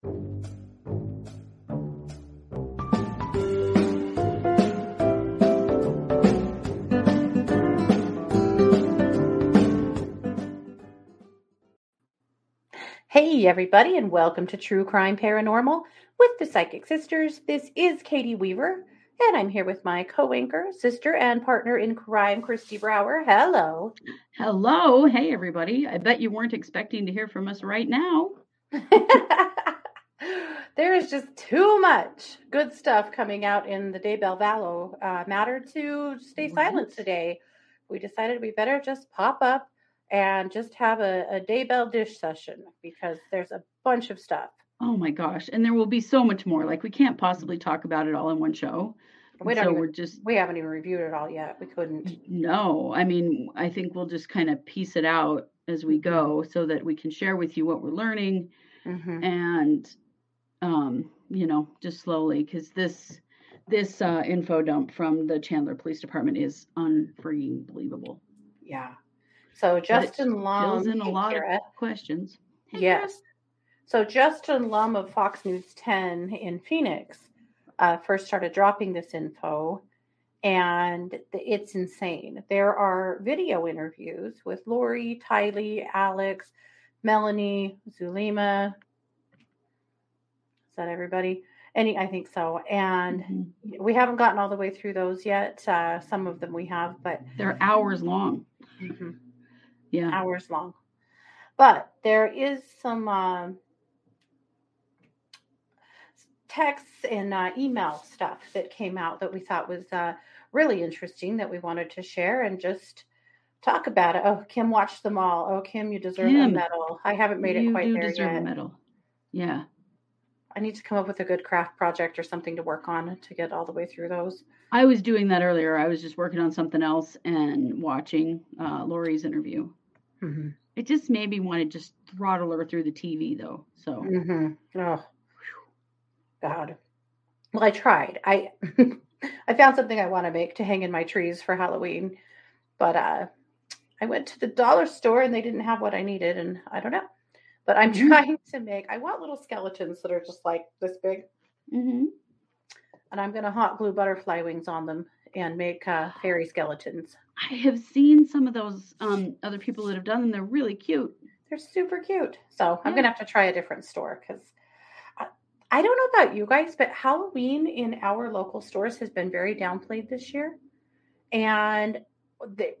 Hey, everybody, and welcome to True Crime Paranormal with the Psychic Sisters. This is Katie Weaver, and I'm here with my co anchor, sister, and partner in crime, Kristi Brower. Hello. Hello. Hey, everybody. I bet you weren't expecting to hear from us right now. there is just too much good stuff coming out in the Daybell Vallow uh, matter to stay silent today. We decided we better just pop up and just have a, a Daybell dish session because there's a bunch of stuff. Oh my gosh. And there will be so much more. Like we can't possibly talk about it all in one show. We don't so even, we're just we haven't even reviewed it all yet. We couldn't. no. I mean, I think we'll just kind of piece it out as we go so that we can share with you what we're learning Mm-hmm. and um, you know, just slowly because this this uh, info dump from the Chandler Police Department is unfreaking believable. Yeah. So Justin Lum, fills in a lot of questions. Hey, Yes. So Justin Lum of Fox News 10 in Phoenix uh, first started dropping this info, and it's insane. There are video interviews with Lori, Tylee, Alex, Melanie, Zulema. That everybody? Any, I think so. And Mhm. we haven't gotten all the way through those yet. Uh, some of them we have, but They're hours long. Yeah. hours long. But there is some um texts and uh, email stuff that came out that we thought was uh, really interesting that we wanted to share and just talk about it. Oh, Kim watched them all. Oh, Kim, you deserve a medal. I haven't made it quite there deserve yet. a medal. Yeah. I need to come up with a good craft project or something to work on to get all the way through those. I was doing that earlier. I was just working on something else and watching uh, Lori's interview. Mm-hmm. It just made me want to just throttle her through the TV, though. So Mm-hmm. Oh, God. Well, I tried. I I found something I want to make to hang in my trees for Halloween, but uh, I went to the dollar store and they didn't have what I needed, and I don't know. But I'm Mhm. trying to make. I want little skeletons that are just like this big, Mhm. and I'm gonna hot glue butterfly wings on them and make uh, fairy skeletons. I have seen some of those um, other people that have done them. They're really cute. They're super cute. So I'm Yeah. gonna have to try a different store because I, I don't know about you guys, but Halloween in our local stores has been very downplayed this year, and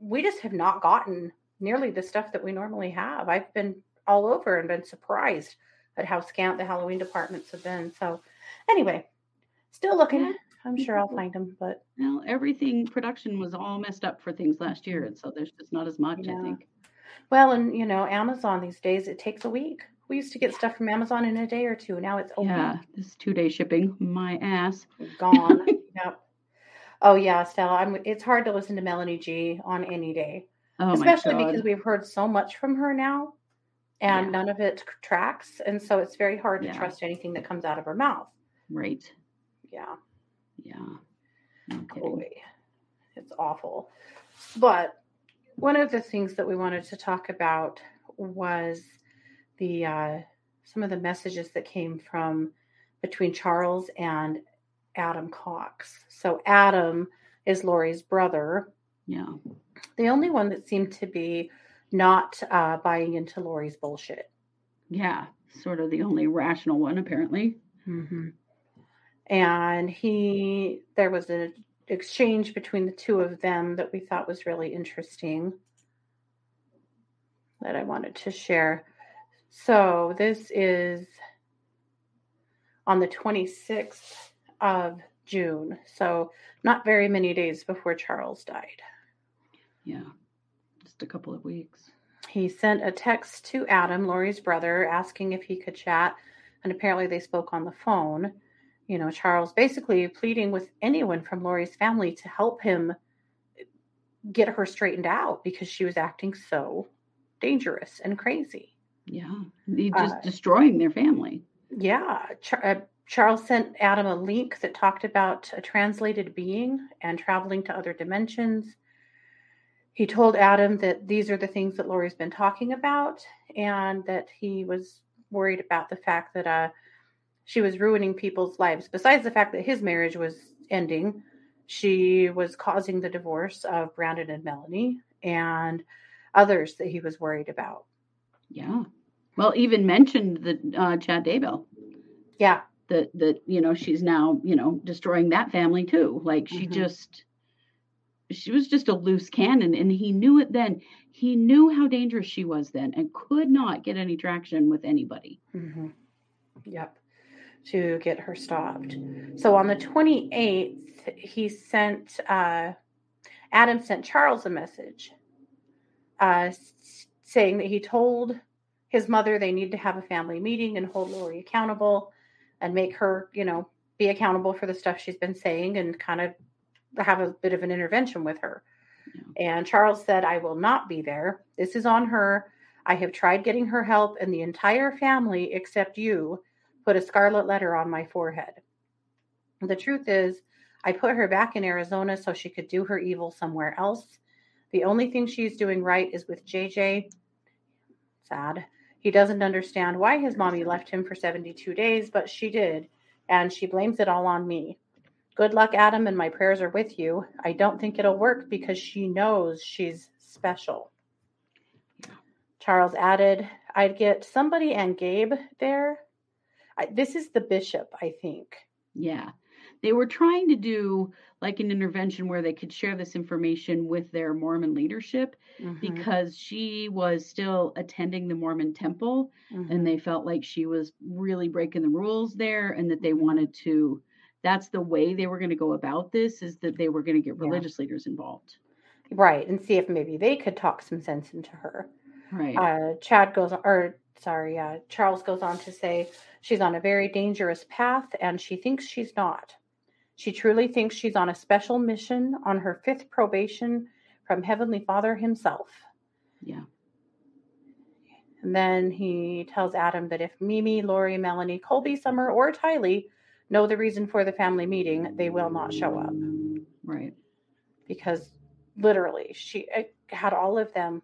we just have not gotten nearly the stuff that we normally have. I've been all over and been surprised at how scant the Halloween departments have been. So anyway, still looking. I'm sure I'll find them, but Well, everything production was all messed up for things last year, and so there's just not as much. Yeah. I think. well, and you know, Amazon these days it takes a week. We used to get stuff from Amazon in a day or two. Now it's a Yeah, week. this two day shipping, my ass. gone. yep. Oh yeah, Stella. I'm. It's hard to listen to Melanie G on any day, Oh especially my god. because we've heard so much from her now, and Yeah. none of it tracks, and so it's very hard to Yeah. trust anything that comes out of her mouth. Right. Yeah, Yeah. No boy, it's awful. But one of the things that we wanted to talk about was the uh, some of the messages that came from between Charles and Adam Cox. So Adam is Lori's brother, Yeah. the only one that seemed to be not uh, buying into Lori's bullshit. Yeah. Sort of the only rational one, apparently. Mm-hmm. And he, there was an exchange between the two of them that we thought was really interesting that I wanted to share. So this is on the 26th of June. So not very many days before Charles died. Yeah. A couple of weeks. He sent a text to Adam, Lori's brother, asking if he could chat. And apparently they spoke on the phone. You know, Charles basically pleading with anyone from Lori's family to help him get her straightened out because she was acting so dangerous and crazy. Yeah. He just Uh, destroying their family. Yeah. Char- uh, Charles sent Adam a link that talked about a translated being and traveling to other dimensions. He told Adam that these are the things that Lori's been talking about and that he was worried about the fact that uh, she was ruining people's lives. Besides the fact that his marriage was ending, she was causing the divorce of Brandon and Melanie and others that he was worried about. Yeah. Well, even mentioned the uh, Chad Daybell. Yeah. That that you know she's now you know destroying that family too. Like she Mhm. just she was just a loose cannon, and he knew it then. He knew how dangerous she was then, and could not get any traction with anybody. hmm Yep. To get her stopped. So on the 28th, he sent, uh, Adam sent Charles a message uh, saying that he told his mother they need to have a family meeting and hold Lori accountable and make her, you know, be accountable for the stuff she's been saying and kind of have a bit of an intervention with her. And Charles said, I will not be there. This is on her. I have tried getting her help, and the entire family, except you, put a scarlet letter on my forehead. The truth is, I put her back in Arizona so she could do her evil somewhere else. The only thing she's doing right is with JJ. Sad. He doesn't understand why his mommy left him for 72 days, but she did, and she blames it all on me. Good luck, Adam, and my prayers are with you. I don't think it'll work because she knows she's special. Charles added, I'd get somebody and Gabe there. I, this is the bishop, I think. Yeah. They were trying to do like an intervention where they could share this information with their Mormon leadership Mhm, because she was still attending the Mormon temple mhm. and they felt like she was really breaking the rules there and that they Mhm. wanted to that's the way they were going to go about this is that they were going to get Yeah. religious leaders involved right, and see if maybe they could talk some sense into her. right Uh, Chad goes, or sorry, uh, Charles goes on to say she's on a very dangerous path and she thinks she's not. She truly thinks she's on a special mission on her fifth probation from Heavenly Father himself. yeah And then he tells Adam that if Mimi, Lori, Melanie, Colby, Summer, or Tylee know the reason for the family meeting, they will not show up right because literally she had all of them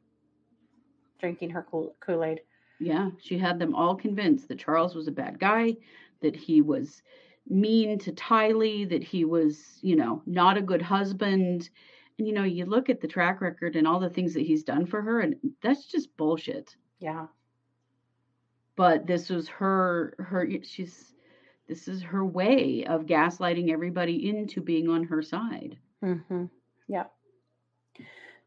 drinking her Kool Aid. yeah she had them all convinced that charles was a bad guy that he was mean to tylee that he was you know not a good husband and you know you look at the track record and all the things that he's done for her and that's just bullshit Yeah. but this was her her she's this is her way of gaslighting everybody into being on her side Mm-hmm. Yeah.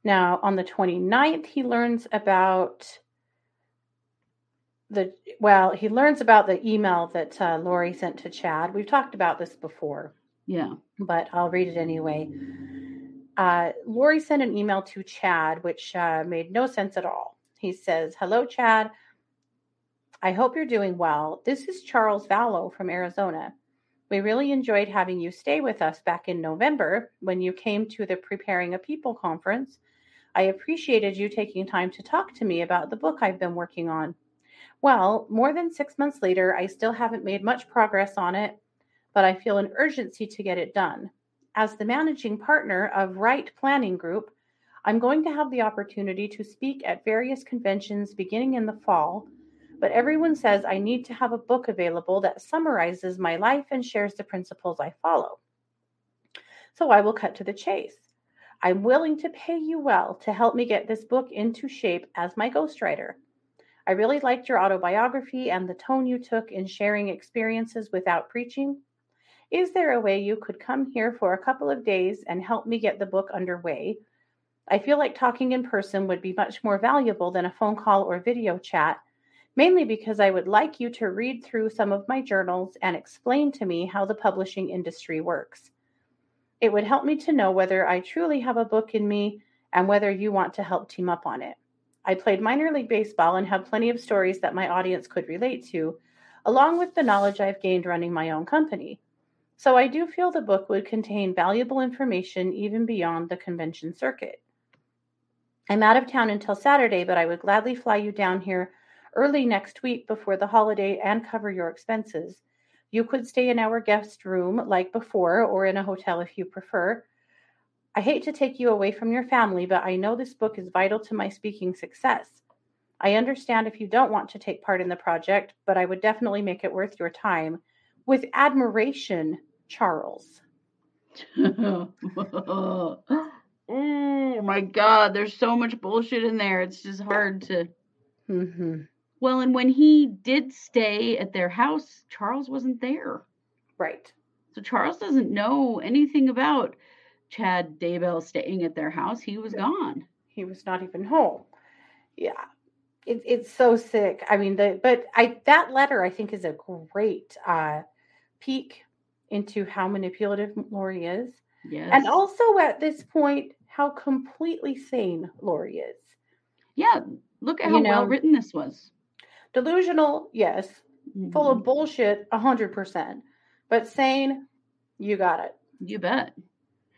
Now, on the 29th, he learns about the, well, he learns about the email that uh, Lori sent to Chad. We've talked about this before, yeah but I'll read it anyway. Uh, Lori sent an email to Chad, which uh, made no sense at all. He says, Hello, Chad. I hope you're doing well. This is Charles Vallow from Arizona. We really enjoyed having you stay with us back in November when you came to the Preparing a People conference. I appreciated you taking time to talk to me about the book I've been working on. Well, more than six months later, I still haven't made much progress on it, but I feel an urgency to get it done. As the managing partner of Right Planning Group, I'm going to have the opportunity to speak at various conventions beginning in the fall but everyone says I need to have a book available that summarizes my life and shares the principles I follow. So I will cut to the chase. I'm willing to pay you well to help me get this book into shape as my ghostwriter. I really liked your autobiography and the tone you took in sharing experiences without preaching. Is there a way you could come here for a couple of days and help me get the book underway? I feel like talking in person would be much more valuable than a phone call or video chat mainly because I would like you to read through some of my journals and explain to me how the publishing industry works. It would help me to know whether I truly have a book in me and whether you want to help team up on it. I played minor league baseball and have plenty of stories that my audience could relate to, along with the knowledge I've gained running my own company. So I do feel the book would contain valuable information even beyond the convention circuit. I'm out of town until Saturday, but I would gladly fly you down here early next week before the holiday and cover your expenses. You could stay in our guest room like before or in a hotel if you prefer. I hate to take you away from your family, but I know this book is vital to my speaking success. I understand if you don't want to take part in the project, but I would definitely make it worth your time. with admiration, Charles. oh my god, there's so much bullshit in there. It's just hard to. Mm-hmm. Well, and when he did stay at their house, Charles wasn't there. Right. So Charles doesn't know anything about Chad Daybell staying at their house. He was gone. He was not even home. Yeah. It, it's so sick. I mean, the but I that letter I think is a great uh, peek into how manipulative Lori is, Yes. and also at this point how completely sane Lori is. yeah, look at You how know- well written this was. Delusional, yes. Full of Mhm. bullshit, a hundred percent. But sane, you got it. You bet.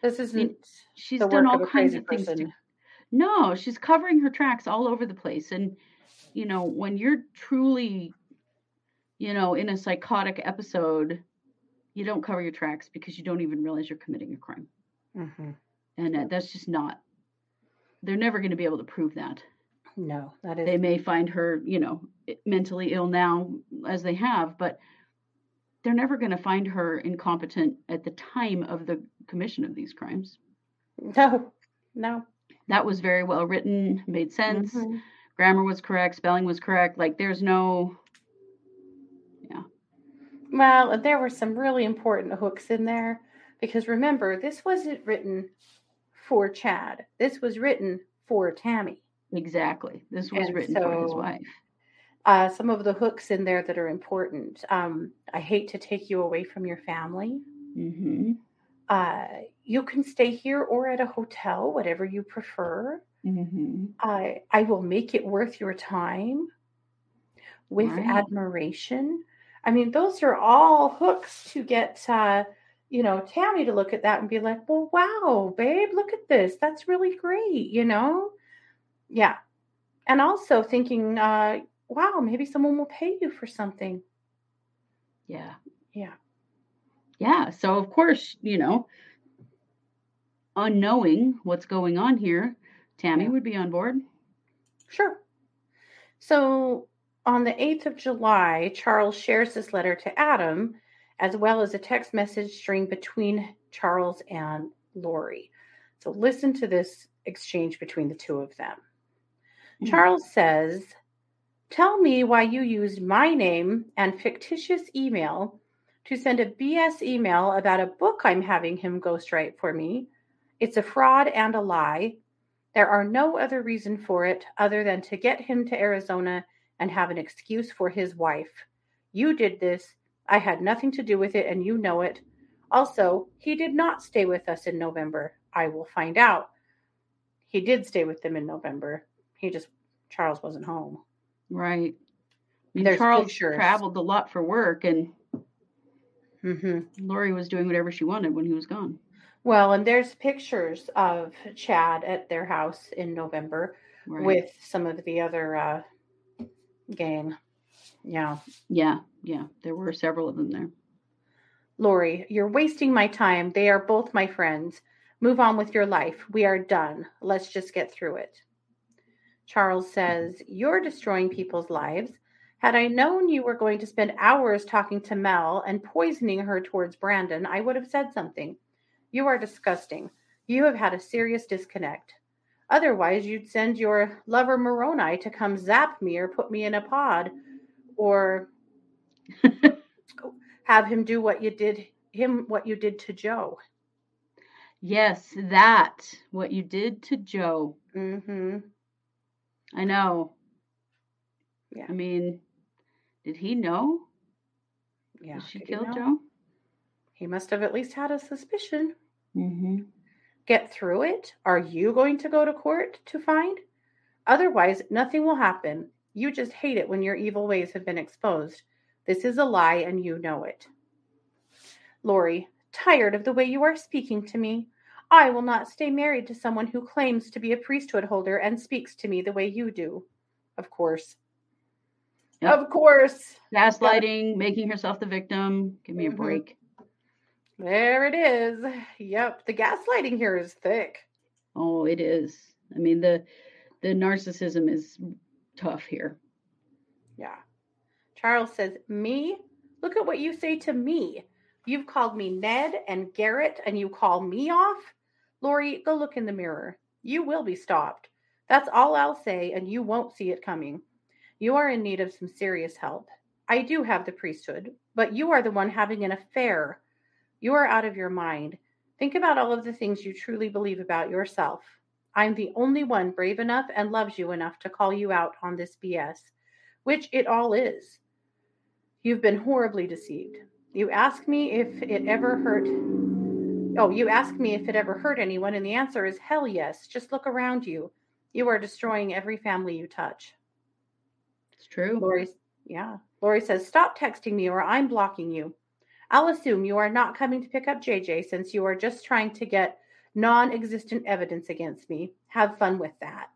This isn't She's the done all of a kinds of things. To, no, she's covering her tracks all over the place. And, you know, when you're truly, you know, in a psychotic episode, you don't cover your tracks because you don't even realize you're committing a crime. Mhm. And uh, that's just not, they're never going to be able to prove that. No, that is They may find her, you know, mentally ill now as they have, but they're never going to find her incompetent at the time of the commission of these crimes. no, no. That was very well written, made sense. Mhm. Grammar was correct, spelling was correct. Like there's no Yeah. Well, there were some really important hooks in there because remember, this wasn't written for Chad. This was written for Tammy. Exactly. This was And written for his wife. Uh, some of the hooks in there that are important. Um, I hate to take you away from your family. hmm Uh, you can stay here or at a hotel, whatever you prefer. hmm I I will make it worth your time with Right. admiration. I mean, those are all hooks to get uh, you know Tammy to look at that and be like, "Well, wow, babe, look at this. That's really great." You know, yeah. And also thinking, uh, "Wow, maybe someone will pay you for something." Yeah. Yeah. Yeah. So of course, you know, unknowing what's going on here, Tammy Yeah. would be on board. Sure. So on the 8th of July, Charles shares this letter to Adam, as well as a text message string between Charles and Lori. So listen to this exchange between the two of them. Mhm. Charles says, Tell me why you used my name and fictitious email to send a BS email about a book I'm having him ghostwrite for me. It's a fraud and a lie. There are no other reason for it other than to get him to Arizona and have an excuse for his wife. You did this. I had nothing to do with it, and you know it. Also, he did not stay with us in November. I will find out. He did stay with them in November. He just, Charles wasn't home. Right. I mean, There's Charles pictures. traveled a lot for work, and hmm Lori was doing whatever she wanted when he was gone. Well, and there's pictures of Chad at their house in November Right. with some of the other uh, gang. Yeah. yeah, yeah, there were several of them there. Lori, you're wasting my time. They are both my friends. Move on with your life. We are done. Let's just get through it. Charles says, You're destroying people's lives. Had I known you were going to spend hours talking to Mel and poisoning her towards Brandon, I would have said something. You are disgusting. You have had a serious disconnect. Otherwise, you'd send your lover Moroni to come zap me or put me in a pod or have him do what you did him what you did to Joe. Yes, that what you did to Joe. Mm-hmm. I know. Yeah. I mean, did he know Yeah. that she did killed? Joe? He must have at least had a suspicion. Mm-hmm. Get through it. Are you going to go to court to find? Otherwise, nothing will happen. You just hate it when your evil ways have been exposed. This is a lie and you know it. Lori, tired of the way you are speaking to me. I will not stay married to someone who claims to be a priesthood holder and speaks to me the way you do. Of course. Yep. Of course. Gaslighting, making herself the victim. Give me a Mhm. break. There it is. Yep. The gaslighting here is thick. Oh, it is. I mean, the the narcissism is tough here. Yeah. Charles says, Me? Look at what you say to me. You've called me Ned and Garrett, and you call me off? Lori, go look in the mirror. You will be stopped. That's all I'll say, and you won't see it coming. You are in need of some serious help. I do have the priesthood, but you are the one having an affair. You are out of your mind. Think about all of the things you truly believe about yourself. I'm the only one brave enough and loves you enough to call you out on this BS, which it all is. You've been horribly deceived. You ask me if it ever hurt. Oh, you ask me if it ever hurt anyone, and the answer is hell yes. Just look around you. You are destroying every family you touch. It's true. Lori, yeah. Lori says, Stop texting me or I'm blocking you. I'll assume you are not coming to pick up JJ since you are just trying to get non existent evidence against me. Have fun with that.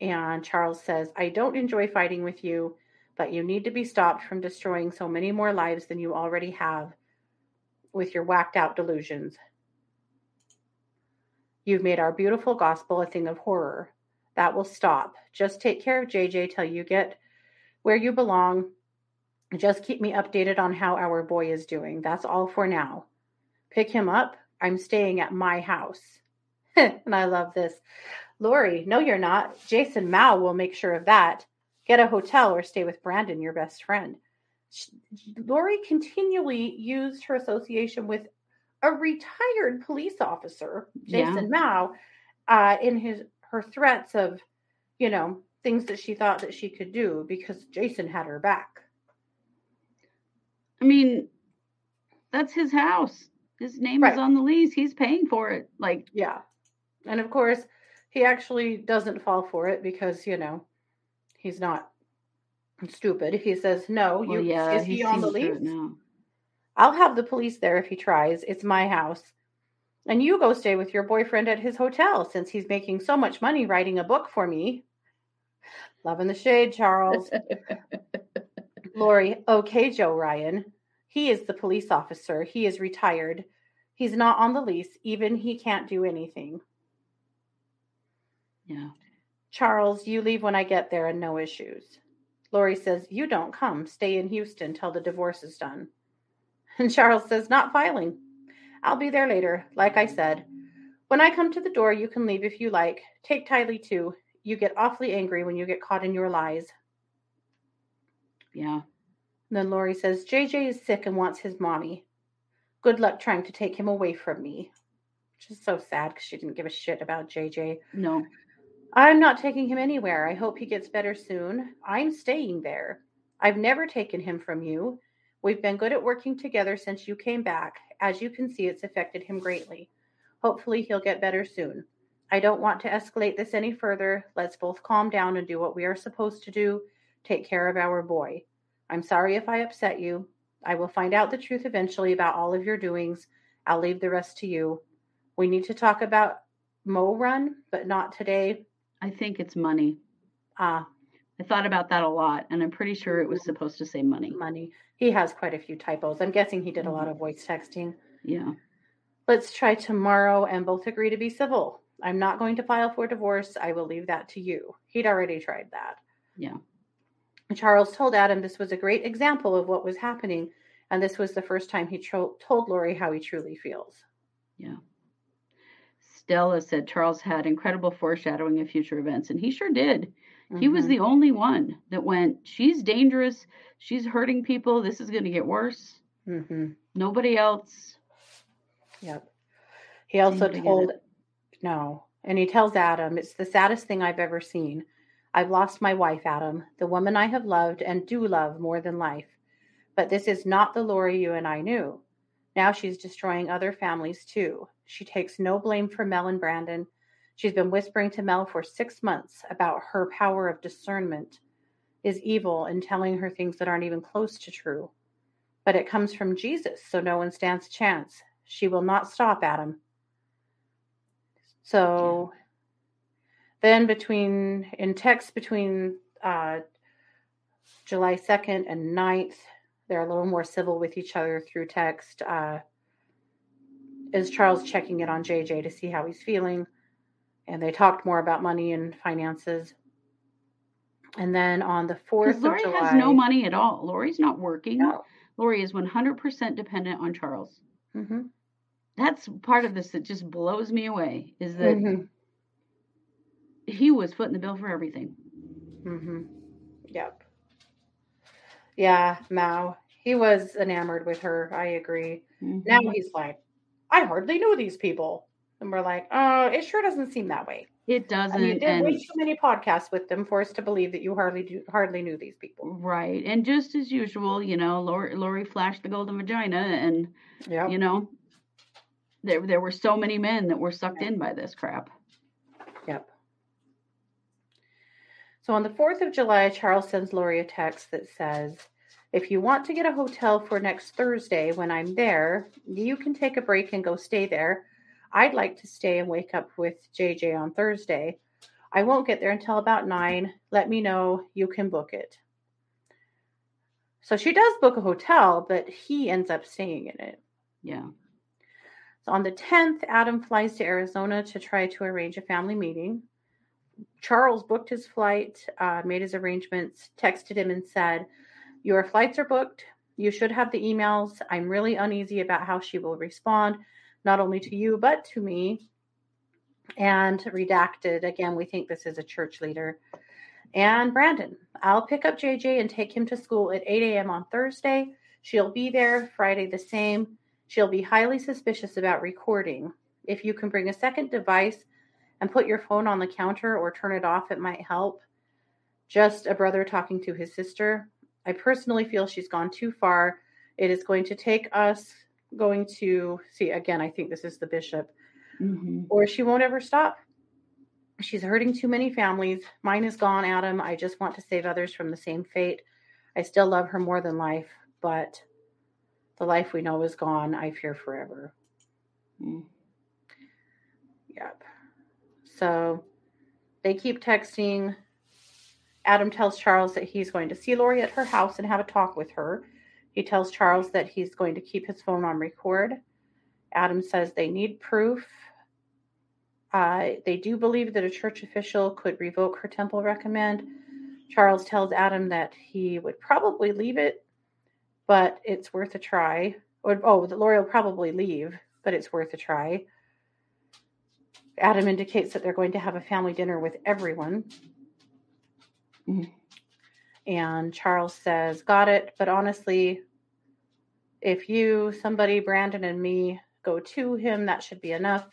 And Charles says, I don't enjoy fighting with you, but you need to be stopped from destroying so many more lives than you already have with your whacked out delusions. You've made our beautiful gospel a thing of horror. That will stop. Just take care of JJ till you get where you belong. Just keep me updated on how our boy is doing. That's all for now. Pick him up. I'm staying at my house. and I love this. Lori, no, you're not. Jason Mao will make sure of that. Get a hotel or stay with Brandon, your best friend. Lori continually used her association with a retired police officer, Jason yeah. Mao, uh, in his her threats of, you know, things that she thought that she could do because Jason had her back. I mean, that's his house. His name right. is on the lease. He's paying for it. Like, yeah. And of course, he actually doesn't fall for it because, you know, he's not stupid. He says, no, you, yeah, is he, he on the lease? No. I'll have the police there if he tries. It's my house. And you go stay with your boyfriend at his hotel since he's making so much money writing a book for me. Love in the shade, Charles. Lori, okay, Joe Ryan. He is the police officer. He is retired. He's not on the lease. Even he can't do anything. Yeah. Charles, you leave when I get there and no issues. Lori says, You don't come. Stay in Houston till the divorce is done. And Charles says, Not filing. I'll be there later, like I said. When I come to the door, you can leave if you like. Take Tylee too. You get awfully angry when you get caught in your lies. Yeah. And then Lori says, JJ is sick and wants his mommy. Good luck trying to take him away from me. Which is so sad because she didn't give a shit about JJ. No. I'm not taking him anywhere. I hope he gets better soon. I'm staying there. I've never taken him from you. We've been good at working together since you came back. As you can see, it's affected him greatly. Hopefully, he'll get better soon. I don't want to escalate this any further. Let's both calm down and do what we are supposed to do take care of our boy. I'm sorry if I upset you. I will find out the truth eventually about all of your doings. I'll leave the rest to you. We need to talk about Mo Run, but not today. I think it's money. Ah, I thought about that a lot, and I'm pretty sure it was supposed to say money. Money. He has quite a few typos. I'm guessing he did a lot mm-hmm. of voice texting. Yeah. Let's try tomorrow and both agree to be civil. I'm not going to file for divorce. I will leave that to you. He'd already tried that. Yeah. Charles told Adam this was a great example of what was happening, and this was the first time he tro- told Lori how he truly feels. Yeah. Stella said Charles had incredible foreshadowing of future events, and he sure did. Mm-hmm. He was mm-hmm. the only one that went, She's dangerous. She's hurting people. This is going to get worse. Mm-hmm. Nobody else. Yep. He also told, no, and he tells Adam, It's the saddest thing I've ever seen. I've lost my wife, Adam, the woman I have loved and do love more than life. But this is not the Lori you and I knew. Now she's destroying other families too. She takes no blame for Mel and Brandon. She's been whispering to Mel for six months about her power of discernment is evil and telling her things that aren't even close to true. But it comes from Jesus, so no one stands a chance. She will not stop, Adam. So yeah. then, between in text between uh, July 2nd and 9th, they're a little more civil with each other through text. Uh, is Charles checking it on JJ to see how he's feeling? and they talked more about money and finances. And then on the 4th Because of Lori July. has no money at all. Lori's not working. No. Lori is 100% dependent on Charles. Mhm. That's part of this that just blows me away is that Mhm. he was footing the bill for everything. Mhm. Yep. Yeah, Mao. He was enamored with her. I agree. Now Mhm. he's like, I hardly knew these people. And we're like, oh, it sure doesn't seem that way. It doesn't. And you did and way too many podcasts with them for us to believe that you hardly do, hardly knew these people. right. And just as usual, you know, Lori, Lori flashed the golden vagina and, Yeah. you know, there, there were so many men that were sucked in by this crap. Yep. So on the 4th of July, Charles sends Lori a text that says, If you want to get a hotel for next Thursday when I'm there, you can take a break and go stay there. I'd like to stay and wake up with JJ on Thursday. I won't get there until about 9. Let me know. You can book it. So she does book a hotel, but he ends up staying in it. Yeah. So on the 10th, Adam flies to Arizona to try to arrange a family meeting. Charles booked his flight, uh, made his arrangements, texted him, and said, Your flights are booked. You should have the emails. I'm really uneasy about how she will respond, not only to you, but to me. And redacted, again, we think this is a church leader. And Brandon, I'll pick up JJ and take him to school at 8 a.m. on Thursday. She'll be there Friday the same. She'll be highly suspicious about recording. If you can bring a second device and put your phone on the counter or turn it off, it might help. Just a brother talking to his sister. I personally feel she's gone too far. It is going to take us going to see again. I think this is the bishop, hmm or she won't ever stop. She's hurting too many families. Mine is gone, Adam. I just want to save others from the same fate. I still love her more than life, but the life we know is gone. I fear forever. Mm. Yep. So they keep texting. Adam tells Charles that he's going to see Lori at her house and have a talk with her. He tells Charles that he's going to keep his phone on record. Adam says they need proof. Uh, they do believe that a church official could revoke her temple recommend. Charles tells Adam that he would probably leave it, but it's worth a try. Or, oh, that Lori will probably leave, but it's worth a try. Adam indicates that they're going to have a family dinner with everyone. Mhm. And Charles says, Got it. But honestly, if you, somebody, Brandon, and me go to him, that should be enough.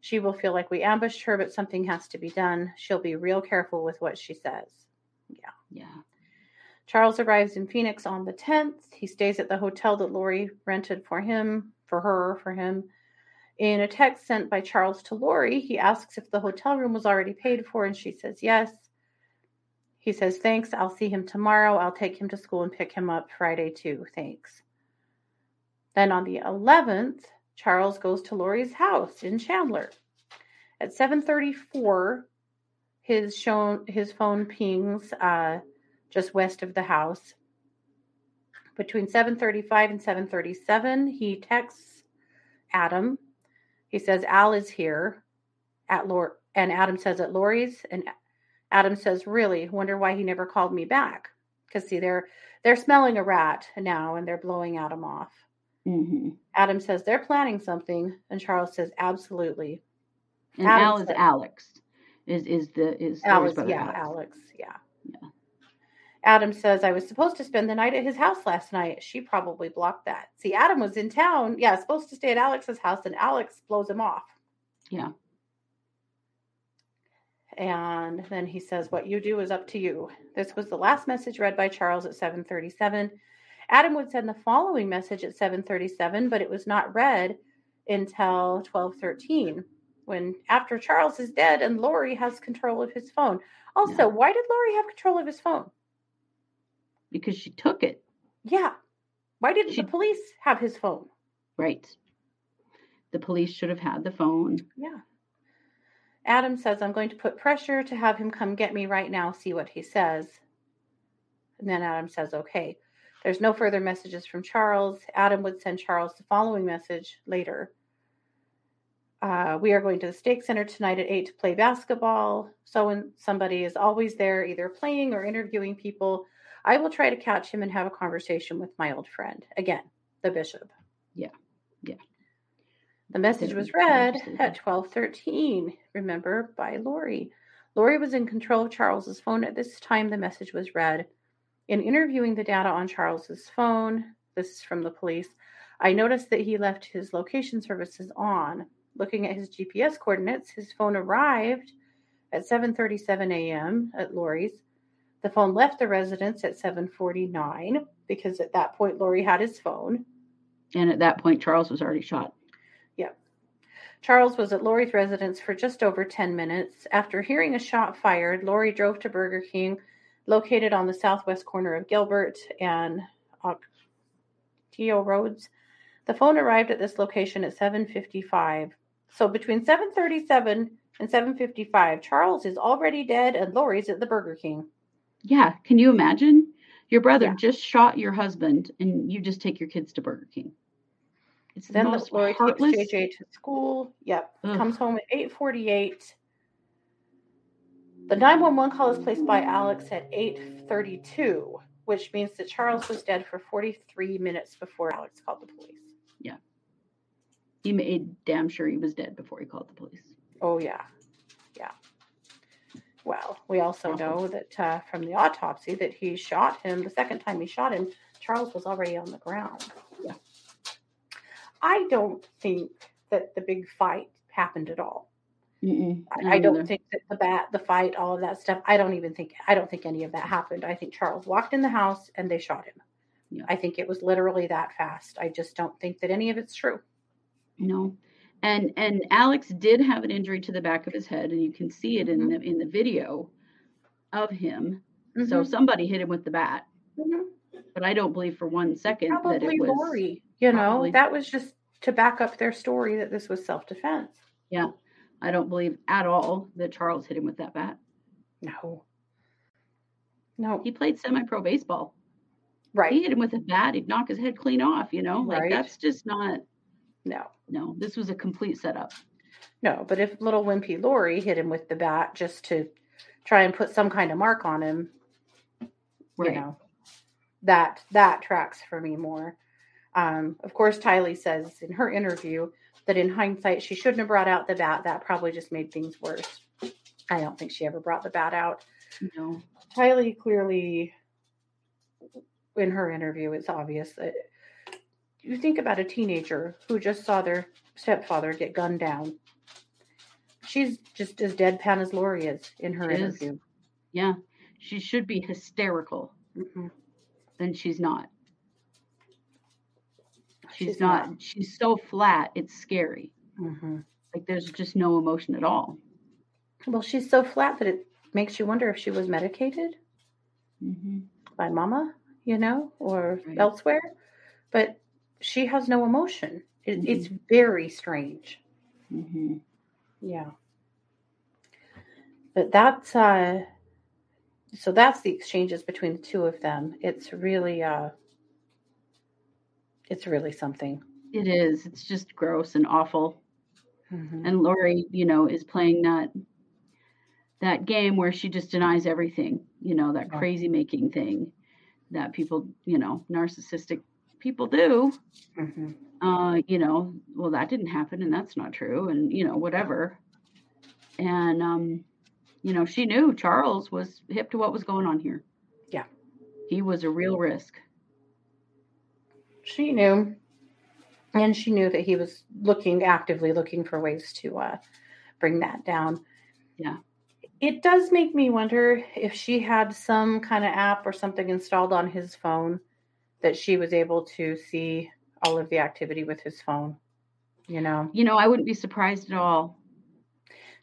She will feel like we ambushed her, but something has to be done. She'll be real careful with what she says. Yeah. Yeah. Charles arrives in Phoenix on the 10th. He stays at the hotel that Lori rented for him, for her, for him. In a text sent by Charles to Lori, he asks if the hotel room was already paid for, and she says yes. He says, Thanks. I'll see him tomorrow. I'll take him to school and pick him up Friday, too. Thanks. Then on the 11th, Charles goes to Lori's house in Chandler. At 734, his shown his phone pings uh, just west of the house. Between 7:35 and 7:37, he texts Adam. He says Al is here at Lor and Adam says at Lori's and Adam says, "Really? Wonder why he never called me back." Cuz see they're they're smelling a rat now and they're blowing Adam off. hmm Adam says they're planning something and Charles says absolutely. And Adam Al is said- Alex. Is is the is Alex, yeah, Alex, yeah. Yeah. Adam says, I was supposed to spend the night at his house last night. She probably blocked that. See, Adam was in town. Yeah, supposed to stay at Alex's house, and Alex blows him off. Yeah. And then he says, What you do is up to you. This was the last message read by Charles at 737. Adam would send the following message at 737, but it was not read until 1213 when after Charles is dead and Lori has control of his phone. Also, Yeah. why did Lori have control of his phone? Because she took it. Yeah. Why didn't She- the police have his phone? Right. The police should have had the phone. Yeah. Adam says, I'm going to put pressure to have him come get me right now, see what he says. And then Adam says, okay. There's no further messages from Charles. Adam would send Charles the following message later. Uh, we are going to the Stake Center tonight at 8 to play basketball. So when somebody is always there, either playing or interviewing people, I will try to catch him and have a conversation with my old friend. Again, the bishop. Yeah. Yeah. The message mm-hmm. was read at 12:13, remember, by Lori. Lori was in control of Charles's phone at this time the message was read. In interviewing the data on Charles's phone, this is from the police, I noticed that he left his location services on. Looking at his GPS coordinates, his phone arrived at 7:37 a.m. at Lori's. The phone left the residence at 7:49 because at that point Lori had his phone. And at that point Charles was already shot. Charles was at Lori's residence for just over 10 minutes. After hearing a shot fired, Lori drove to Burger King, located on the southwest corner of Gilbert and Ocotillo Roads. The phone arrived at this location at 7:55. So between 7:37 and 7:55, Charles is already dead and Lori's at the Burger King. Yeah, can you imagine? Your brother Yeah. just shot your husband and you just take your kids to Burger King. It's the Then most Lori takes. JJ to school. Yep. Ugh. Comes home at 8:48. The 911 call is placed by Alex at 8:32, which means that Charles was dead for 43 minutes before Alex called the police. Yeah. He made damn sure he was dead before he called the police. Oh yeah, yeah. Well, we also know that uh, from the autopsy that he shot him the second time he shot him. Charles was already on the ground. Yeah. I don't think that the big fight happened at all. Mm-mm, I, I don't either. think that the bat, the fight, all of that stuff. I don't even think. I don't think any of that happened. I think Charles walked in the house and they shot him. Yeah. I think it was literally that fast. I just don't think that any of it's true. No. And and Alex did have an injury to the back of his head, and you can see it in Mhm. the in the video of him. So Mhm. somebody hit him with the bat, Mhm. but I don't believe for one second that it was. Lori. You know, probably- that was just to back up their story that this was self defense. Yeah, I don't believe at all that Charles hit him with that bat. No. No. He played semi-pro baseball. right. He hit him with a bat, he'd knock his head clean off. You know, like Right. that's just not. no. No, this was a complete setup. No. But if little wimpy Lori hit him with the bat just to try and put some kind of mark on him, Right. you know, that that tracks for me more. Um, of course, Tylee says in her interview that in hindsight she shouldn't have brought out the bat. That probably just made things worse. I don't think she ever brought the bat out. No. Tylee clearly, in her interview, it's obvious that you think about a teenager who just saw their stepfather get gunned down. She's just as deadpan as Lori is in her She is. interview. Yeah, she should be hysterical, Mhm. and she's not. She's, not. She's so flat. It's scary. Mhm. Like there's just no emotion at all. Well, she's so flat that it makes you wonder if she was medicated Mm-hmm. by mama, you know, or Right. elsewhere. But she has no emotion. It, It's very strange. Mm-hmm. Yeah. But that's uh so that's the exchanges between the two of them. It's really uh it's really something. It is. It's just gross and awful. Mhm. And Lori, you know, is playing that that game where she just denies everything. You know, that crazy making thing that people, you know, narcissistic people do. Mhm. uh, you know, well, that didn't happen and that's not true, and you know, whatever. And um, you know, she knew Charles was hip to what was going on here. Yeah. He was a real risk. She knew and she knew that he was looking actively looking for ways to uh bring that down. Yeah. It does make me wonder if she had some kind of app or something installed on his phone that she was able to see all of the activity with his phone. You know, You know, I wouldn't be surprised at all.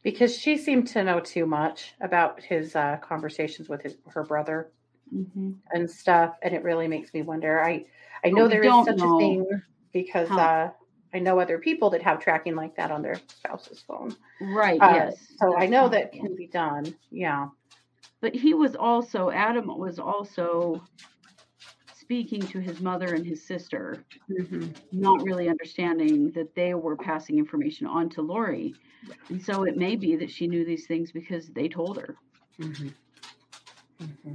because she seemed to know too much about his uh, conversations with his her brother hmm and stuff, and it really makes me wonder. I I know there is such know a thing because uh, I know other people that have tracking like that on their spouse's phone. Right. Uh, yes. So I that's know that can be done. Yeah. But he was also Adam was also speaking to his mother and his sister, hmm not really understanding that they were passing information on to Lori. And so it may be that she knew these things because they told her. hmm hmm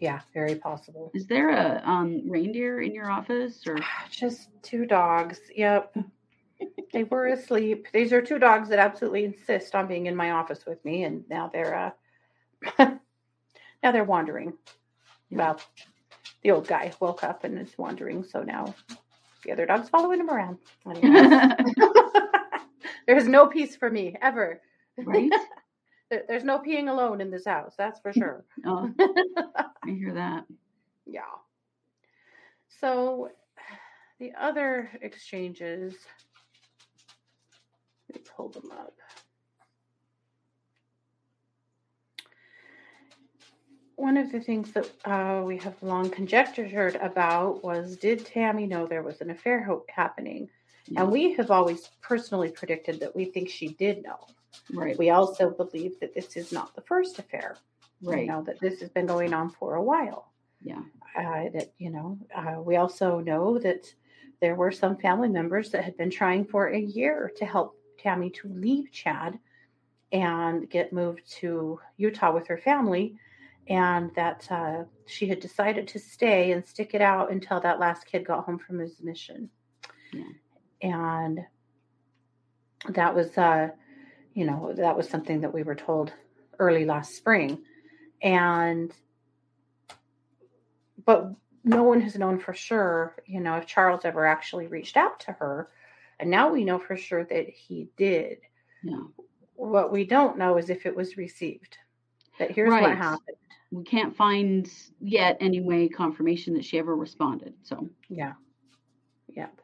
Yeah, very possible. Is there a um, reindeer in your office or Just two dogs. Yep. they were asleep. These are two dogs that absolutely insist on being in my office with me, and now they're uh now they're wandering. Well, the old guy woke up and is wandering, so now the other dog's following him around. There's no peace for me ever. right? There- There's no peeing alone in this house, that's for sure. Oh, I hear that. Yeah. So the other exchanges, let me pull them up. One of the things that uh, we have long conjectured about was did Tammy know there was an affair happening? Yeah. And we have always personally predicted that we think she did know. Right, We also believe that this is not the first affair. right. You know, that this has been going on for a while Yeah, uh, that you know uh, we also know that there were some family members that had been trying for a year to help tammy to leave chad and get moved to utah with her family and that uh, she had decided to stay and stick it out until that last kid got home from his mission Yeah. and that was uh, you know that was something that we were told early last spring and but no one has known for sure, you know, if Charles ever actually reached out to her. And now we know for sure that he did. yeah. What we don't know is if it was received. That here's what happened. We can't find yet anyway confirmation that she ever responded. So, Yeah. Yep.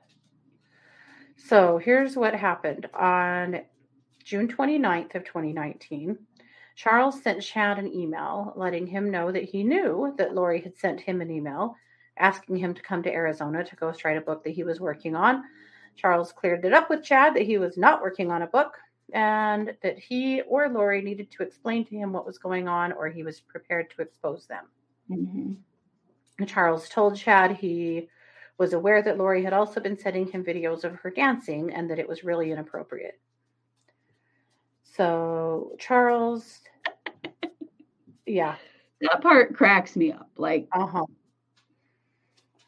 So here's what happened on June 29th of 2019. Charles sent Chad an email letting him know that he knew that Lori had sent him an email asking him to come to Arizona to ghostwrite a book that he was working on. Charles cleared it up with Chad that he was not working on a book and that he or Lori needed to explain to him what was going on or he was prepared to expose them. mhm. Charles told Chad he was aware that Lori had also been sending him videos of her dancing and that it was really inappropriate. So Charles, yeah, that part cracks me up. Like, uh huh.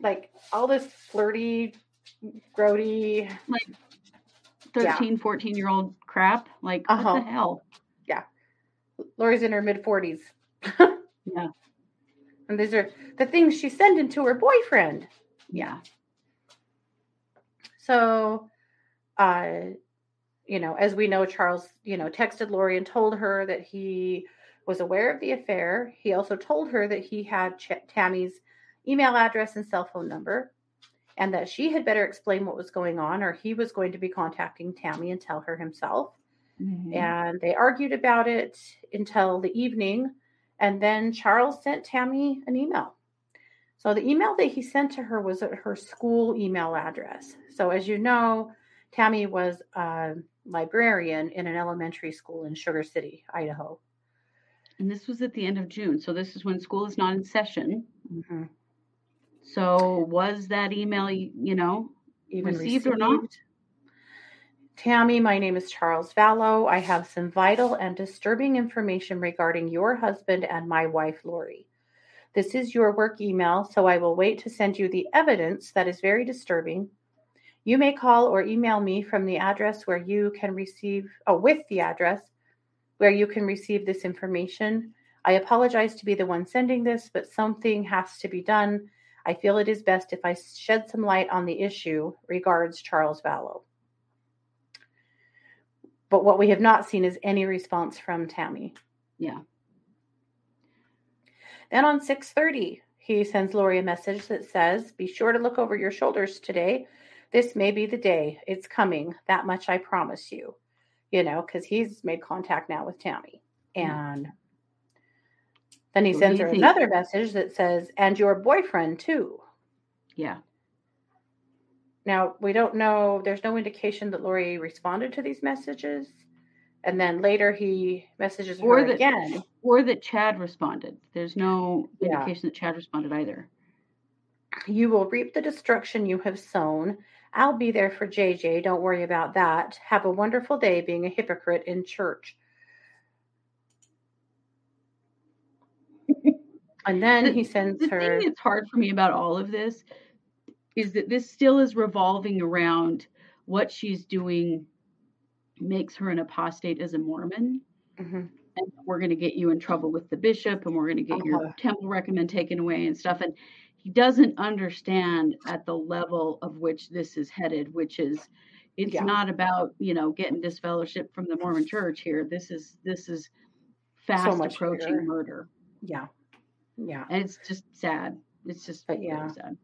Like all this flirty, grody, 13, 14 year old crap. Like, what Uh-huh. the hell? Yeah, Lori's in her mid 40s. Yeah. And these are the things she's sending to her boyfriend. Yeah. So, uh, you know, as we know, Charles, you know, texted Lori and told her that he was aware of the affair. He also told her that he had Ch- Tammy's email address and cell phone number, and that she had better explain what was going on, or he was going to be contacting Tammy and tell her himself. Mhm. And they argued about it until the evening. And then Charles sent Tammy an email. So the email that he sent to her was at her school email address. So, as you know, Tammy was a librarian in an elementary school in Sugar City, Idaho. And this was at the end of June. So, this is when school is not in session. Mm-hmm. So, was that email, you know, Even Received or not? Tammy, my name is Charles Vallow. I have some vital and disturbing information regarding your husband and my wife, Lori. This is your work email, so I will wait to send you the evidence that is very disturbing. You may call or email me from the address where you can receive, oh, with the address where you can receive this information. I apologize to be the one sending this, but something has to be done. I feel it is best if I shed some light on the issue. Regards, Charles Vallow. But what we have not seen is any response from Tammy. yeah. Then on 6:30, he sends Lori a message that says, "Be sure to look over your shoulders today. This may be the day. It's coming. That much I promise you." You know, because he's made contact now with Tammy, mm. and then he What sends her think? another message that says, "And your boyfriend too." Yeah. Now, we don't know, there's no indication that Lori responded to these messages. And then later he messages her Or that- again. Or that Chad responded. There's no Yeah. indication that Chad responded either. You will reap the destruction you have sown. I'll be there for JJ. Don't worry about that. Have a wonderful day being a hypocrite in church. and then The- he sends The her. thing that's hard for me about all of this is that this still is revolving around what she's doing makes her an apostate as a Mormon. Mhm. and we're going to get you in trouble with the bishop and we're going to get your Uh-huh. temple recommend taken away and stuff and he doesn't understand at the level of which this is headed which is it's Yeah. not about you know getting disfellowship from the mormon church here this is this is fast much approaching bigger. murder Yeah. Yeah. and it's just sad it's just But really yeah. sad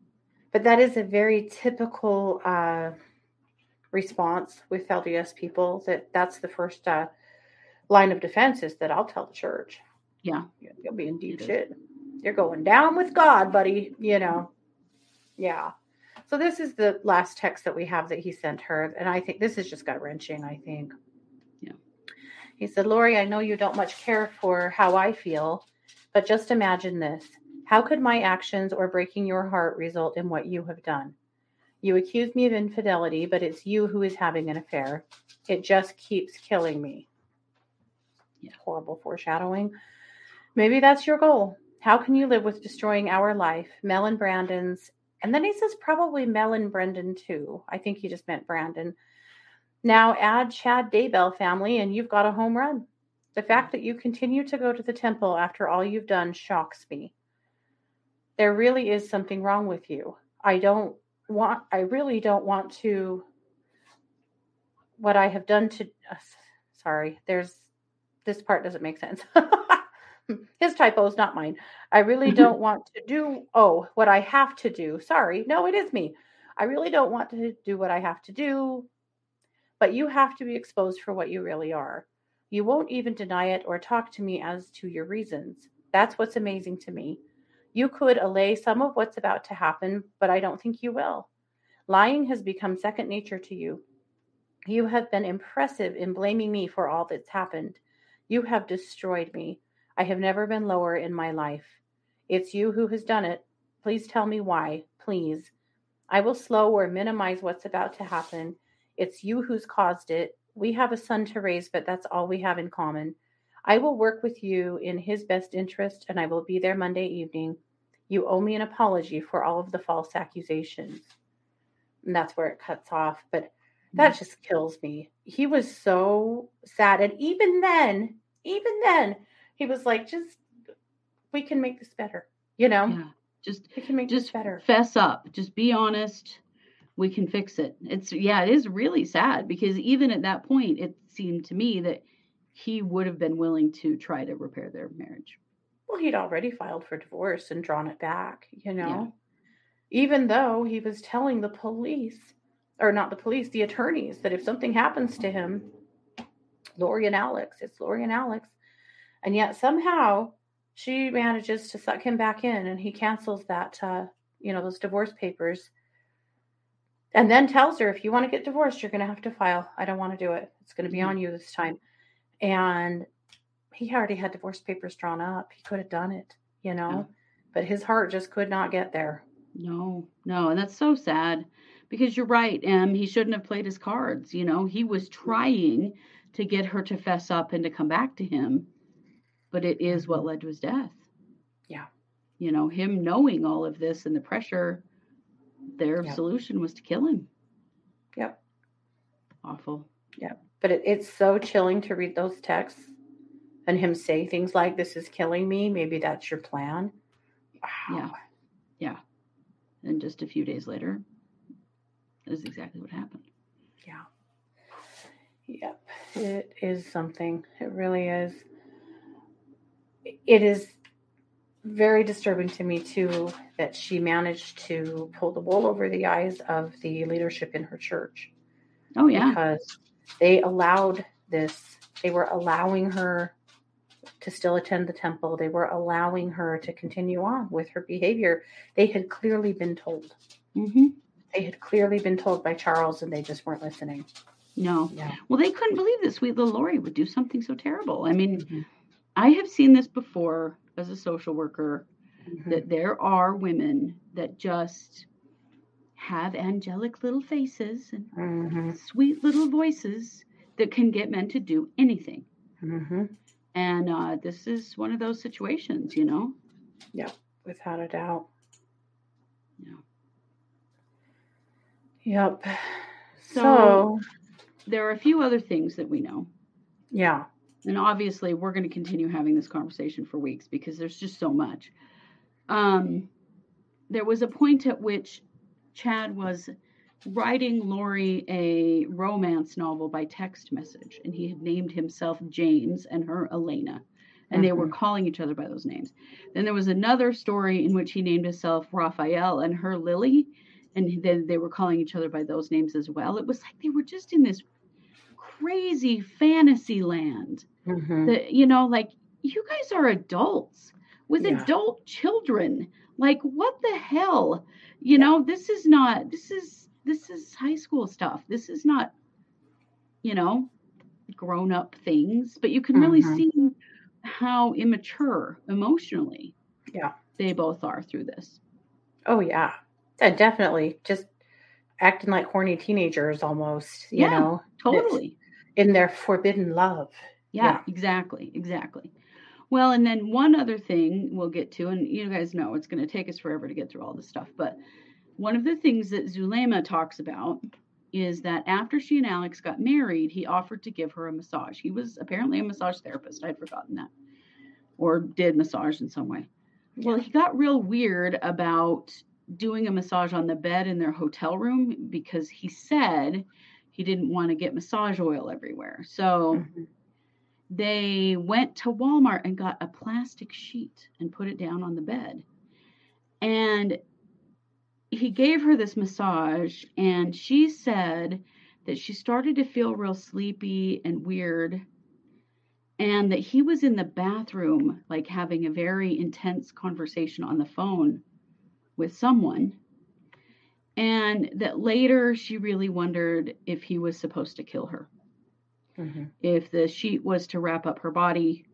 But that is a very typical uh, response with LDS people. That that's the first uh, line of defense is that I'll tell the church. yeah You- You'll be in deep It is. You're going down with God, buddy. You know. Yeah. So this is the last text that we have that he sent her, and I think this is just gut wrenching. I think. Yeah. He said, Lori, I know you don't much care for how I feel, but just imagine this. How could my actions or breaking your heart result in what you have done? You accuse me of infidelity, but it's you who is having an affair. It just keeps killing me. Yeah. Horrible foreshadowing. Maybe that's your goal. How can you live with destroying our life, Mel and Brandon's? And then he says probably Mel and Brendan too. I think he just meant Brandon. Now add Chad Daybell family, and you've got a home run. The fact that you continue to go to the temple after all you've done shocks me. There really is something wrong with you. I don't want, I really don't want to, what I have done to, uh, sorry, there's, this part doesn't make sense. His typos, not mine. I really don't want to do, oh, what I have to do. Sorry. No, it is me. I really don't want to do what I have to do, but you have to be exposed for what you really are. You won't even deny it or talk to me as to your reasons. That's what's amazing to me. You could allay some of what's about to happen, but I don't think you will. Lying has become second nature to you. You have been impressive in blaming me for all that's happened. You have destroyed me. I have never been lower in my life. It's you who has done it. Please tell me why, please. I will slow or minimize what's about to happen. It's you who's caused it. We have a son to raise, but that's all we have in common. I will work with you in his best interest, and I will be there Monday evening. You owe me an apology for all of the false accusations. And that's where it cuts off. But that mm-hmm. just kills me. He was so sad. And even then, even then, he was like, just, we can make this better. You know, yeah just we can make this just better. fess up just be honest we can fix it it's yeah it is really sad because even at that point it seemed to me that he would have been willing to try to repair their marriage Well, he'd already filed for divorce and drawn it back, you know, even though he was telling the police, or not the police, the attorneys, that if something happens to him, Lori and Alex, it's Lori and Alex. And yet somehow she manages to suck him back in and he cancels that, uh, you know, those divorce papers. And then tells her, if you want to get divorced, you're going to have to file. I don't want to do it. It's going to be Mhm. on you this time. And he already had divorce papers drawn up. He could have done it, you know, Yeah. but his heart just could not get there. no no and that's so sad because you're right um he shouldn't have played his cards you know he was trying to get her to fess up and to come back to him but it is what led to his death Yeah. you know him knowing all of this and the pressure their Yep. solution was to kill him Yep. awful Yep. But it, it's so chilling to read those texts and him say things like, This is killing me. Maybe that's your plan. Wow. Yeah. yeah and just a few days later is exactly what happened Yeah. Yep. It is something. It really is. It is very disturbing to me, too, that she managed to pull the wool over the eyes of the leadership in her church oh yeah because they allowed this. They were allowing her to still attend the temple. They were allowing her to continue on with her behavior. They had clearly been told. hmm They had clearly been told by Charles and they just weren't listening. no Yeah. Well, they couldn't believe that sweet little Lori would do something so terrible. I mean, Mhm. I have seen this before as a social worker, Mhm. that there are women that just have angelic little faces and Mhm. sweet little voices that can get men to do anything. Mhm. And uh, this is one of those situations, you know? Yeah, without a doubt. Yeah. Yep. So- So, There are a few other things that we know. yeah. And obviously, we're going to continue having this conversation for weeks because there's just so much. Um, there was a point at which Chad was writing Lori a romance novel by text message, and he had named himself James and her Elena, and they were Mhm. calling each other by those names. Then there was another story in which he named himself Raphael and her Lily, and then they were calling each other by those names as well. It was like they were just in this crazy fantasy land Mhm. that you know like you guys are adults with Yeah. adult children like what the hell you know this is not this is this is high school stuff this is not you know grown up things but you can really Mhm. see how immature emotionally Yeah. they both are through this Oh yeah. Yeah, definitely. Just acting like horny teenagers almost, you Yeah, know, totally in their forbidden love. Yeah, Yeah. exactly, exactly. Well, and then one other thing we'll get to, and you guys know it's going to take us forever to get through all this stuff, but one of the things that Zulema talks about is that after she and Alex got married, he offered to give her a massage. He was apparently a massage therapist. I'd forgotten that. Or did massage in some way. Well, he got real weird about doing a massage on the bed in their hotel room because he said he didn't want to get massage oil everywhere. So Mhm. They went to Walmart and got a plastic sheet and put it down on the bed. And he gave her this massage, and she said that she started to feel real sleepy and weird, and that he was in the bathroom, like having a very intense conversation on the phone with someone. And that later she really wondered if he was supposed to kill her Mhm. if the sheet was to wrap up her body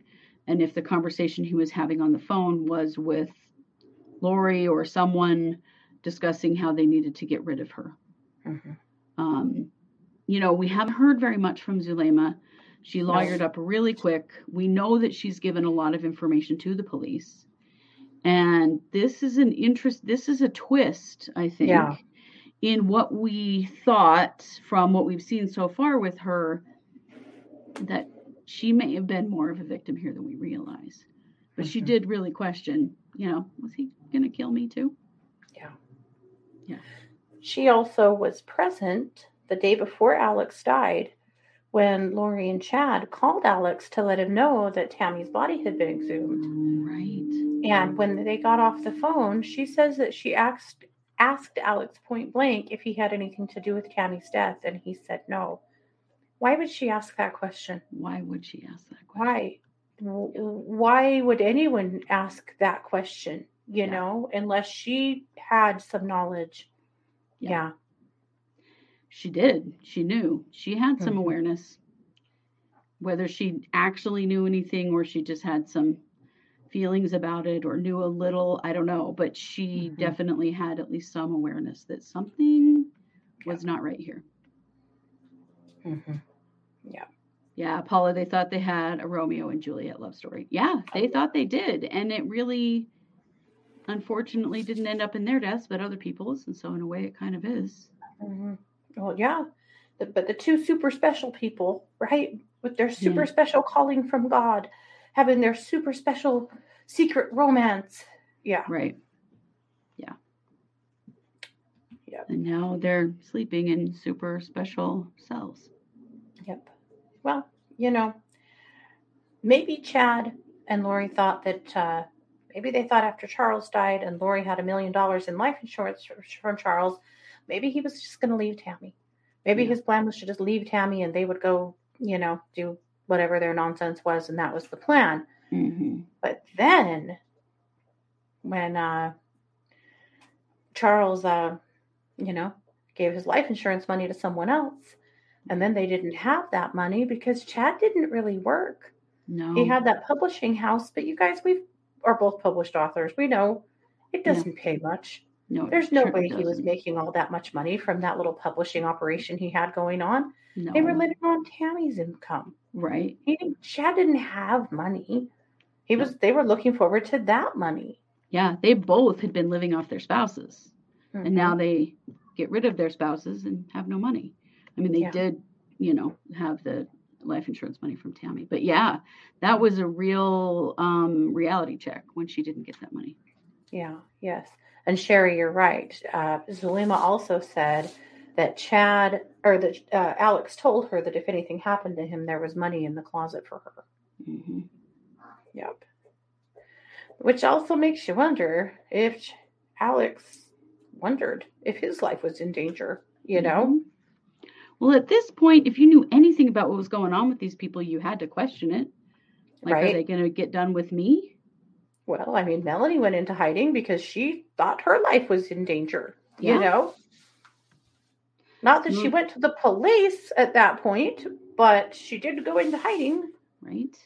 and if the conversation he was having on the phone was with Lori or someone discussing how they needed to get rid of her. Mhm. Um, you know, we haven't heard very much from Zulema. She lawyered up really quick. We know that she's given a lot of information to the police. And this is an interest, this is a twist, I think, Yeah. in what we thought from what we've seen so far with her that she may have been more of a victim here than we realize. But she Mhm. did really question, you know, was he going to kill me too? Yeah. Yeah. She also was present the day before Alex died when Lori and Chad called Alex to let him know that Tammy's body had been exhumed. Right. And when they got off the phone, she says that she asked asked Alex point blank if he had anything to do with Tammy's death, and he said no. Why would she ask that question? Why would she ask that question? Why? Why would anyone ask that question? You Yeah. know, unless she had some knowledge. Yeah. Yeah. She did. She knew. She had some Mhm. awareness. Whether she actually knew anything or she just had some feelings about it or knew a little, I don't know. But she Mhm. definitely had at least some awareness that something was not right here. hmm Yeah, Paula, they thought they had a Romeo and Juliet love story. Yeah, they thought they did. And it really, unfortunately, didn't end up in their deaths, but other people's. And so, in a way, it kind of is. hmm Well, yeah. The, but the two super special people, right, with their super Yeah. special calling from God, having their super special secret romance. Yeah. Right. Yeah. Yep. And now they're sleeping in super special cells. Yep. Well, you know, maybe Chad and Lori thought that uh, maybe they thought after Charles died and Lori had a million dollars in life insurance from Charles, maybe he was just going to leave Tammy. Maybe Yeah. his plan was to just leave Tammy and they would go, you know, do whatever their nonsense was, and that was the plan. hmm But then, when uh, Charles, uh, you know, gave his life insurance money to someone else, and then they didn't have that money because Chad didn't really work. No. He had that publishing house, but you guys, we've are both published authors. We know it doesn't pay much. No, There's no way he was making all that much money from that little publishing operation he had going on. No, They were living on Tammy's income. right. He didn't, Chad didn't have money. He was. They were looking forward to that money. Yeah, they both had been living off their spouses, Mhm. and now they get rid of their spouses and have no money. I mean, they Yeah. did, you know, have the life insurance money from Tammy, but yeah, that was a real um, reality check when she didn't get that money. Yeah, yes. And Sherry, you're right. Uh, Zulema also said that Chad or that uh, Alex told her that if anything happened to him, there was money in the closet for her. hmm Yep. Which also makes you wonder if Alex wondered if his life was in danger, you know? Well, at this point, if you knew anything about what was going on with these people, you had to question it. Like, are they going to get done with me? Well, I mean, Melanie went into hiding because she thought her life was in danger, Yeah. you know? Not that she Mm. went to the police at that point, but she did go into hiding. Right?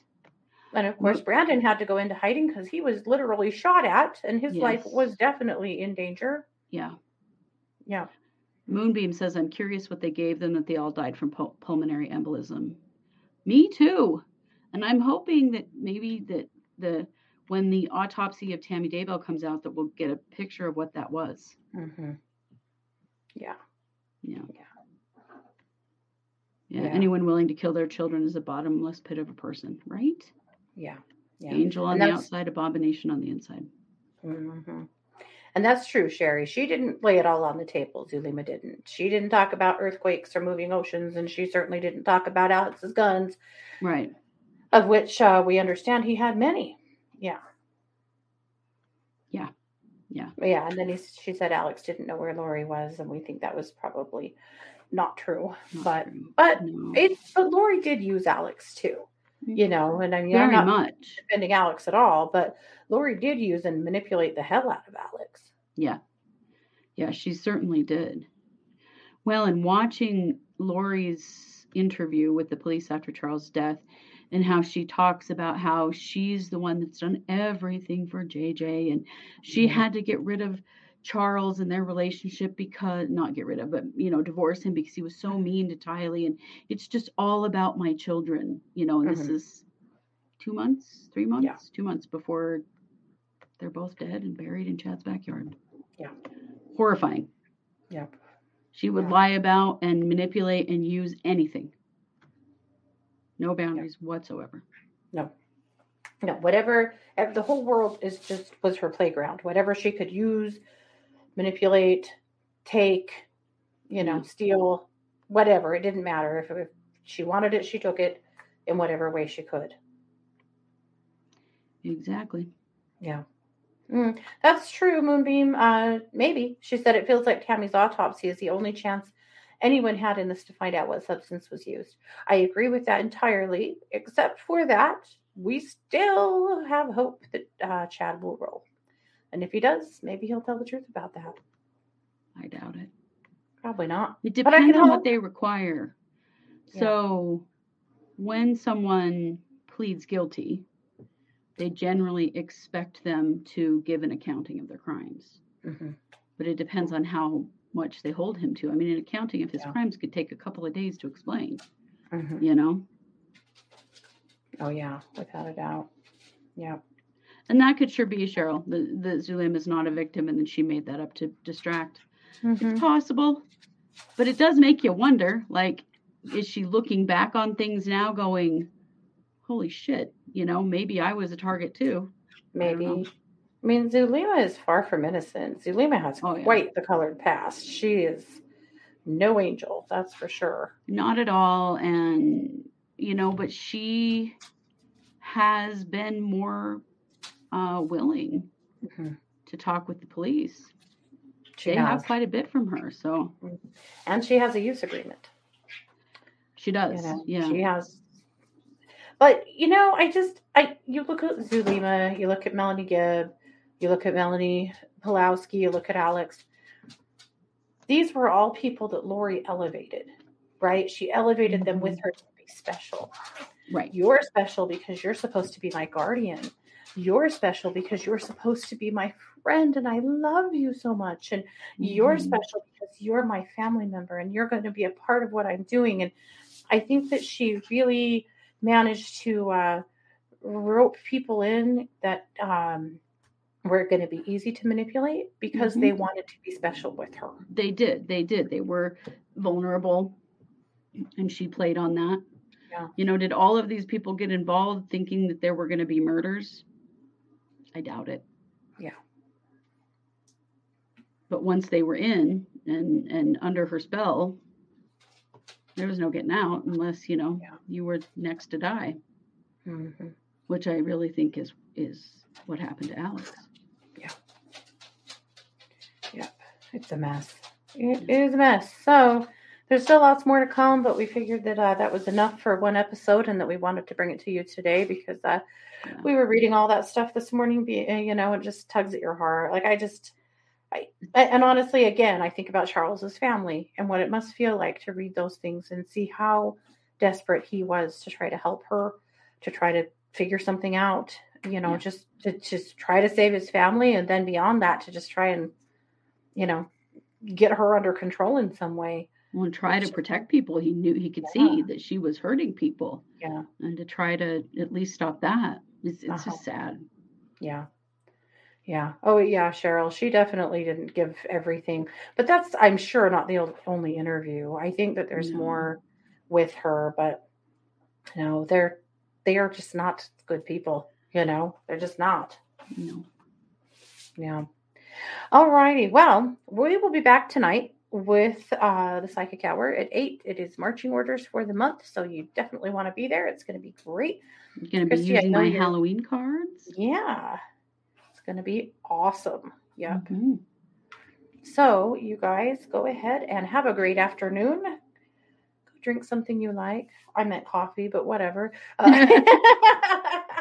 And of course, Brandon had to go into hiding because he was literally shot at and his life was definitely in danger. Yeah. Yeah. Moonbeam says, I'm curious what they gave them that they all died from pul- pulmonary embolism. Me too. And I'm hoping that maybe that the when the autopsy of Tammy Daybell comes out, that we'll get a picture of what that was. hmm Yeah. Yeah. Yeah. Yeah. Yeah. Anyone willing to kill their children is a bottomless pit of a person, right? Yeah. Yeah. Angel on the outside, abomination on the inside. hmm And that's true, Sherry. She didn't lay it all on the table. Zulema didn't. She didn't talk about earthquakes or moving oceans, and she certainly didn't talk about Alex's guns, Right. of which uh, we understand he had many. Yeah. Yeah. Yeah. Yeah. And then he, she said Alex didn't know where Lori was, and we think that was probably not true. Not but true. but no. it but Lori did use Alex too. You know, and I mean, I'm not much. defending Alex at all, but Lori did use and manipulate the hell out of Alex. Yeah. Yeah, she certainly did. Well, in watching Lori's interview with the police after Charles' death and how she talks about how she's the one that's done everything for JJ and she Mhm. had to get rid of Charles and their relationship because not get rid of, but you know, divorce him because he was so mean to Tylee and it's just all about my children, you know, and this Mhm. is two months, three months, two months before they're both dead and buried in Chad's backyard. Yeah. Horrifying. Yep. She would Yeah. lie about and manipulate and use anything. No boundaries whatsoever. No. No, whatever the whole world is just was her playground. Whatever she could use, manipulate, take, you know, steal, whatever. It didn't matter. If, if she wanted it, she took it in whatever way she could. Exactly. Yeah. Mm, that's true, Moonbeam. Uh, maybe. She said it feels like Tammy's autopsy is the only chance anyone had in this to find out what substance was used. I agree with that entirely, except for that, we still have hope that uh, Chad will roll. And if he does, maybe he'll tell the truth about that. I doubt it. Probably not. It depends on what they require. Yeah. So when someone pleads guilty, they generally expect them to give an accounting of their crimes. hmm But it depends on how much they hold him to. I mean, an accounting of his Yeah. crimes could take a couple of days to explain, hmm you know? Oh, yeah, without a doubt. Yeah. And that could sure be Cheryl. The the Zulem is not a victim, and then she made that up to distract. Mhm. It's possible, but it does make you wonder. Like, is she looking back on things now, going, "Holy shit"? You know, maybe I was a target too. I Maybe. know. I mean, Zulema is far from innocent. Zulema has Oh, yeah. quite the colored past. She is no angel, that's for sure. Not at all, and you know, but she has been more uh, willing Mhm. to talk with the police. She they has. have quite a bit from her, so and she has a use agreement. she does. You know, yeah. she has. But you know, I just I you look at Zulema, you look at Melanie Gibb, you look at Melanie Pawlowski, you look at Alex. These were all people that Lori elevated, right? She elevated them with her to be special. right. You're special because you're supposed to be my guardian. You're special because you're supposed to be my friend and I love you so much. And you're Mhm. special because you're my family member and you're going to be a part of what I'm doing. And I think that she really managed to uh, rope people in that um, were going to be easy to manipulate because they wanted to be special with her. They did. They did. They were vulnerable, and she played on that. Yeah. You know, did all of these people get involved thinking that there were going to be murders? I doubt it. Yeah. But once they were in and and under her spell, there was no getting out unless you know Yeah. you were next to die, hmm which I really think is is what happened to Alex. Yeah. Yep. It's a mess. It is a mess. So there's still lots more to come, but we figured that uh, that was enough for one episode, and that we wanted to bring it to you today because uh, Yeah. we were reading all that stuff this morning. Be uh, you know, it just tugs at your heart. Like I just, I and honestly, again, I think about Charles's family and what it must feel like to read those things and see how desperate he was to try to help her, to try to figure something out. You know, Yeah. just to just try to save his family, and then beyond that, to just try and you know, get her under control in some way. Well, and try to protect people. He knew he could Yeah. see that she was hurting people, Yeah. and to try to at least stop that. It's, it's Uh-huh. just sad. Yeah. Yeah. Oh, yeah, Cheryl. She definitely didn't give everything, but that's, I'm sure, not the only interview. I think that there's No. more with her, but you know, they're they are just not good people. You know, they're just not. You know. Yeah. All righty. Well, we will be back tonight with uh, the Psychic Hour at eight. It is marching orders for the month, so you definitely want to be there. It's going to be great. I'm gonna be Kristi, I using my you're- Halloween cards. Yeah, it's going to be awesome. Yeah. Mhm. So, you guys go ahead and have a great afternoon. Go drink something you like. I meant coffee, but whatever. Uh,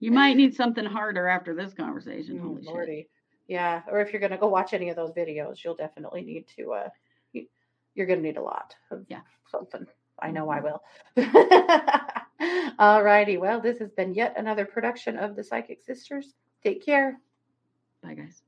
You might need something harder after this conversation. Holy shit. Yeah, or if you're going to go watch any of those videos, you'll definitely need to. Uh, you, you're going to need a lot of Yeah. something. I know I will. All righty. Well, this has been yet another production of the Psychic Sisters. Take care. Bye, guys.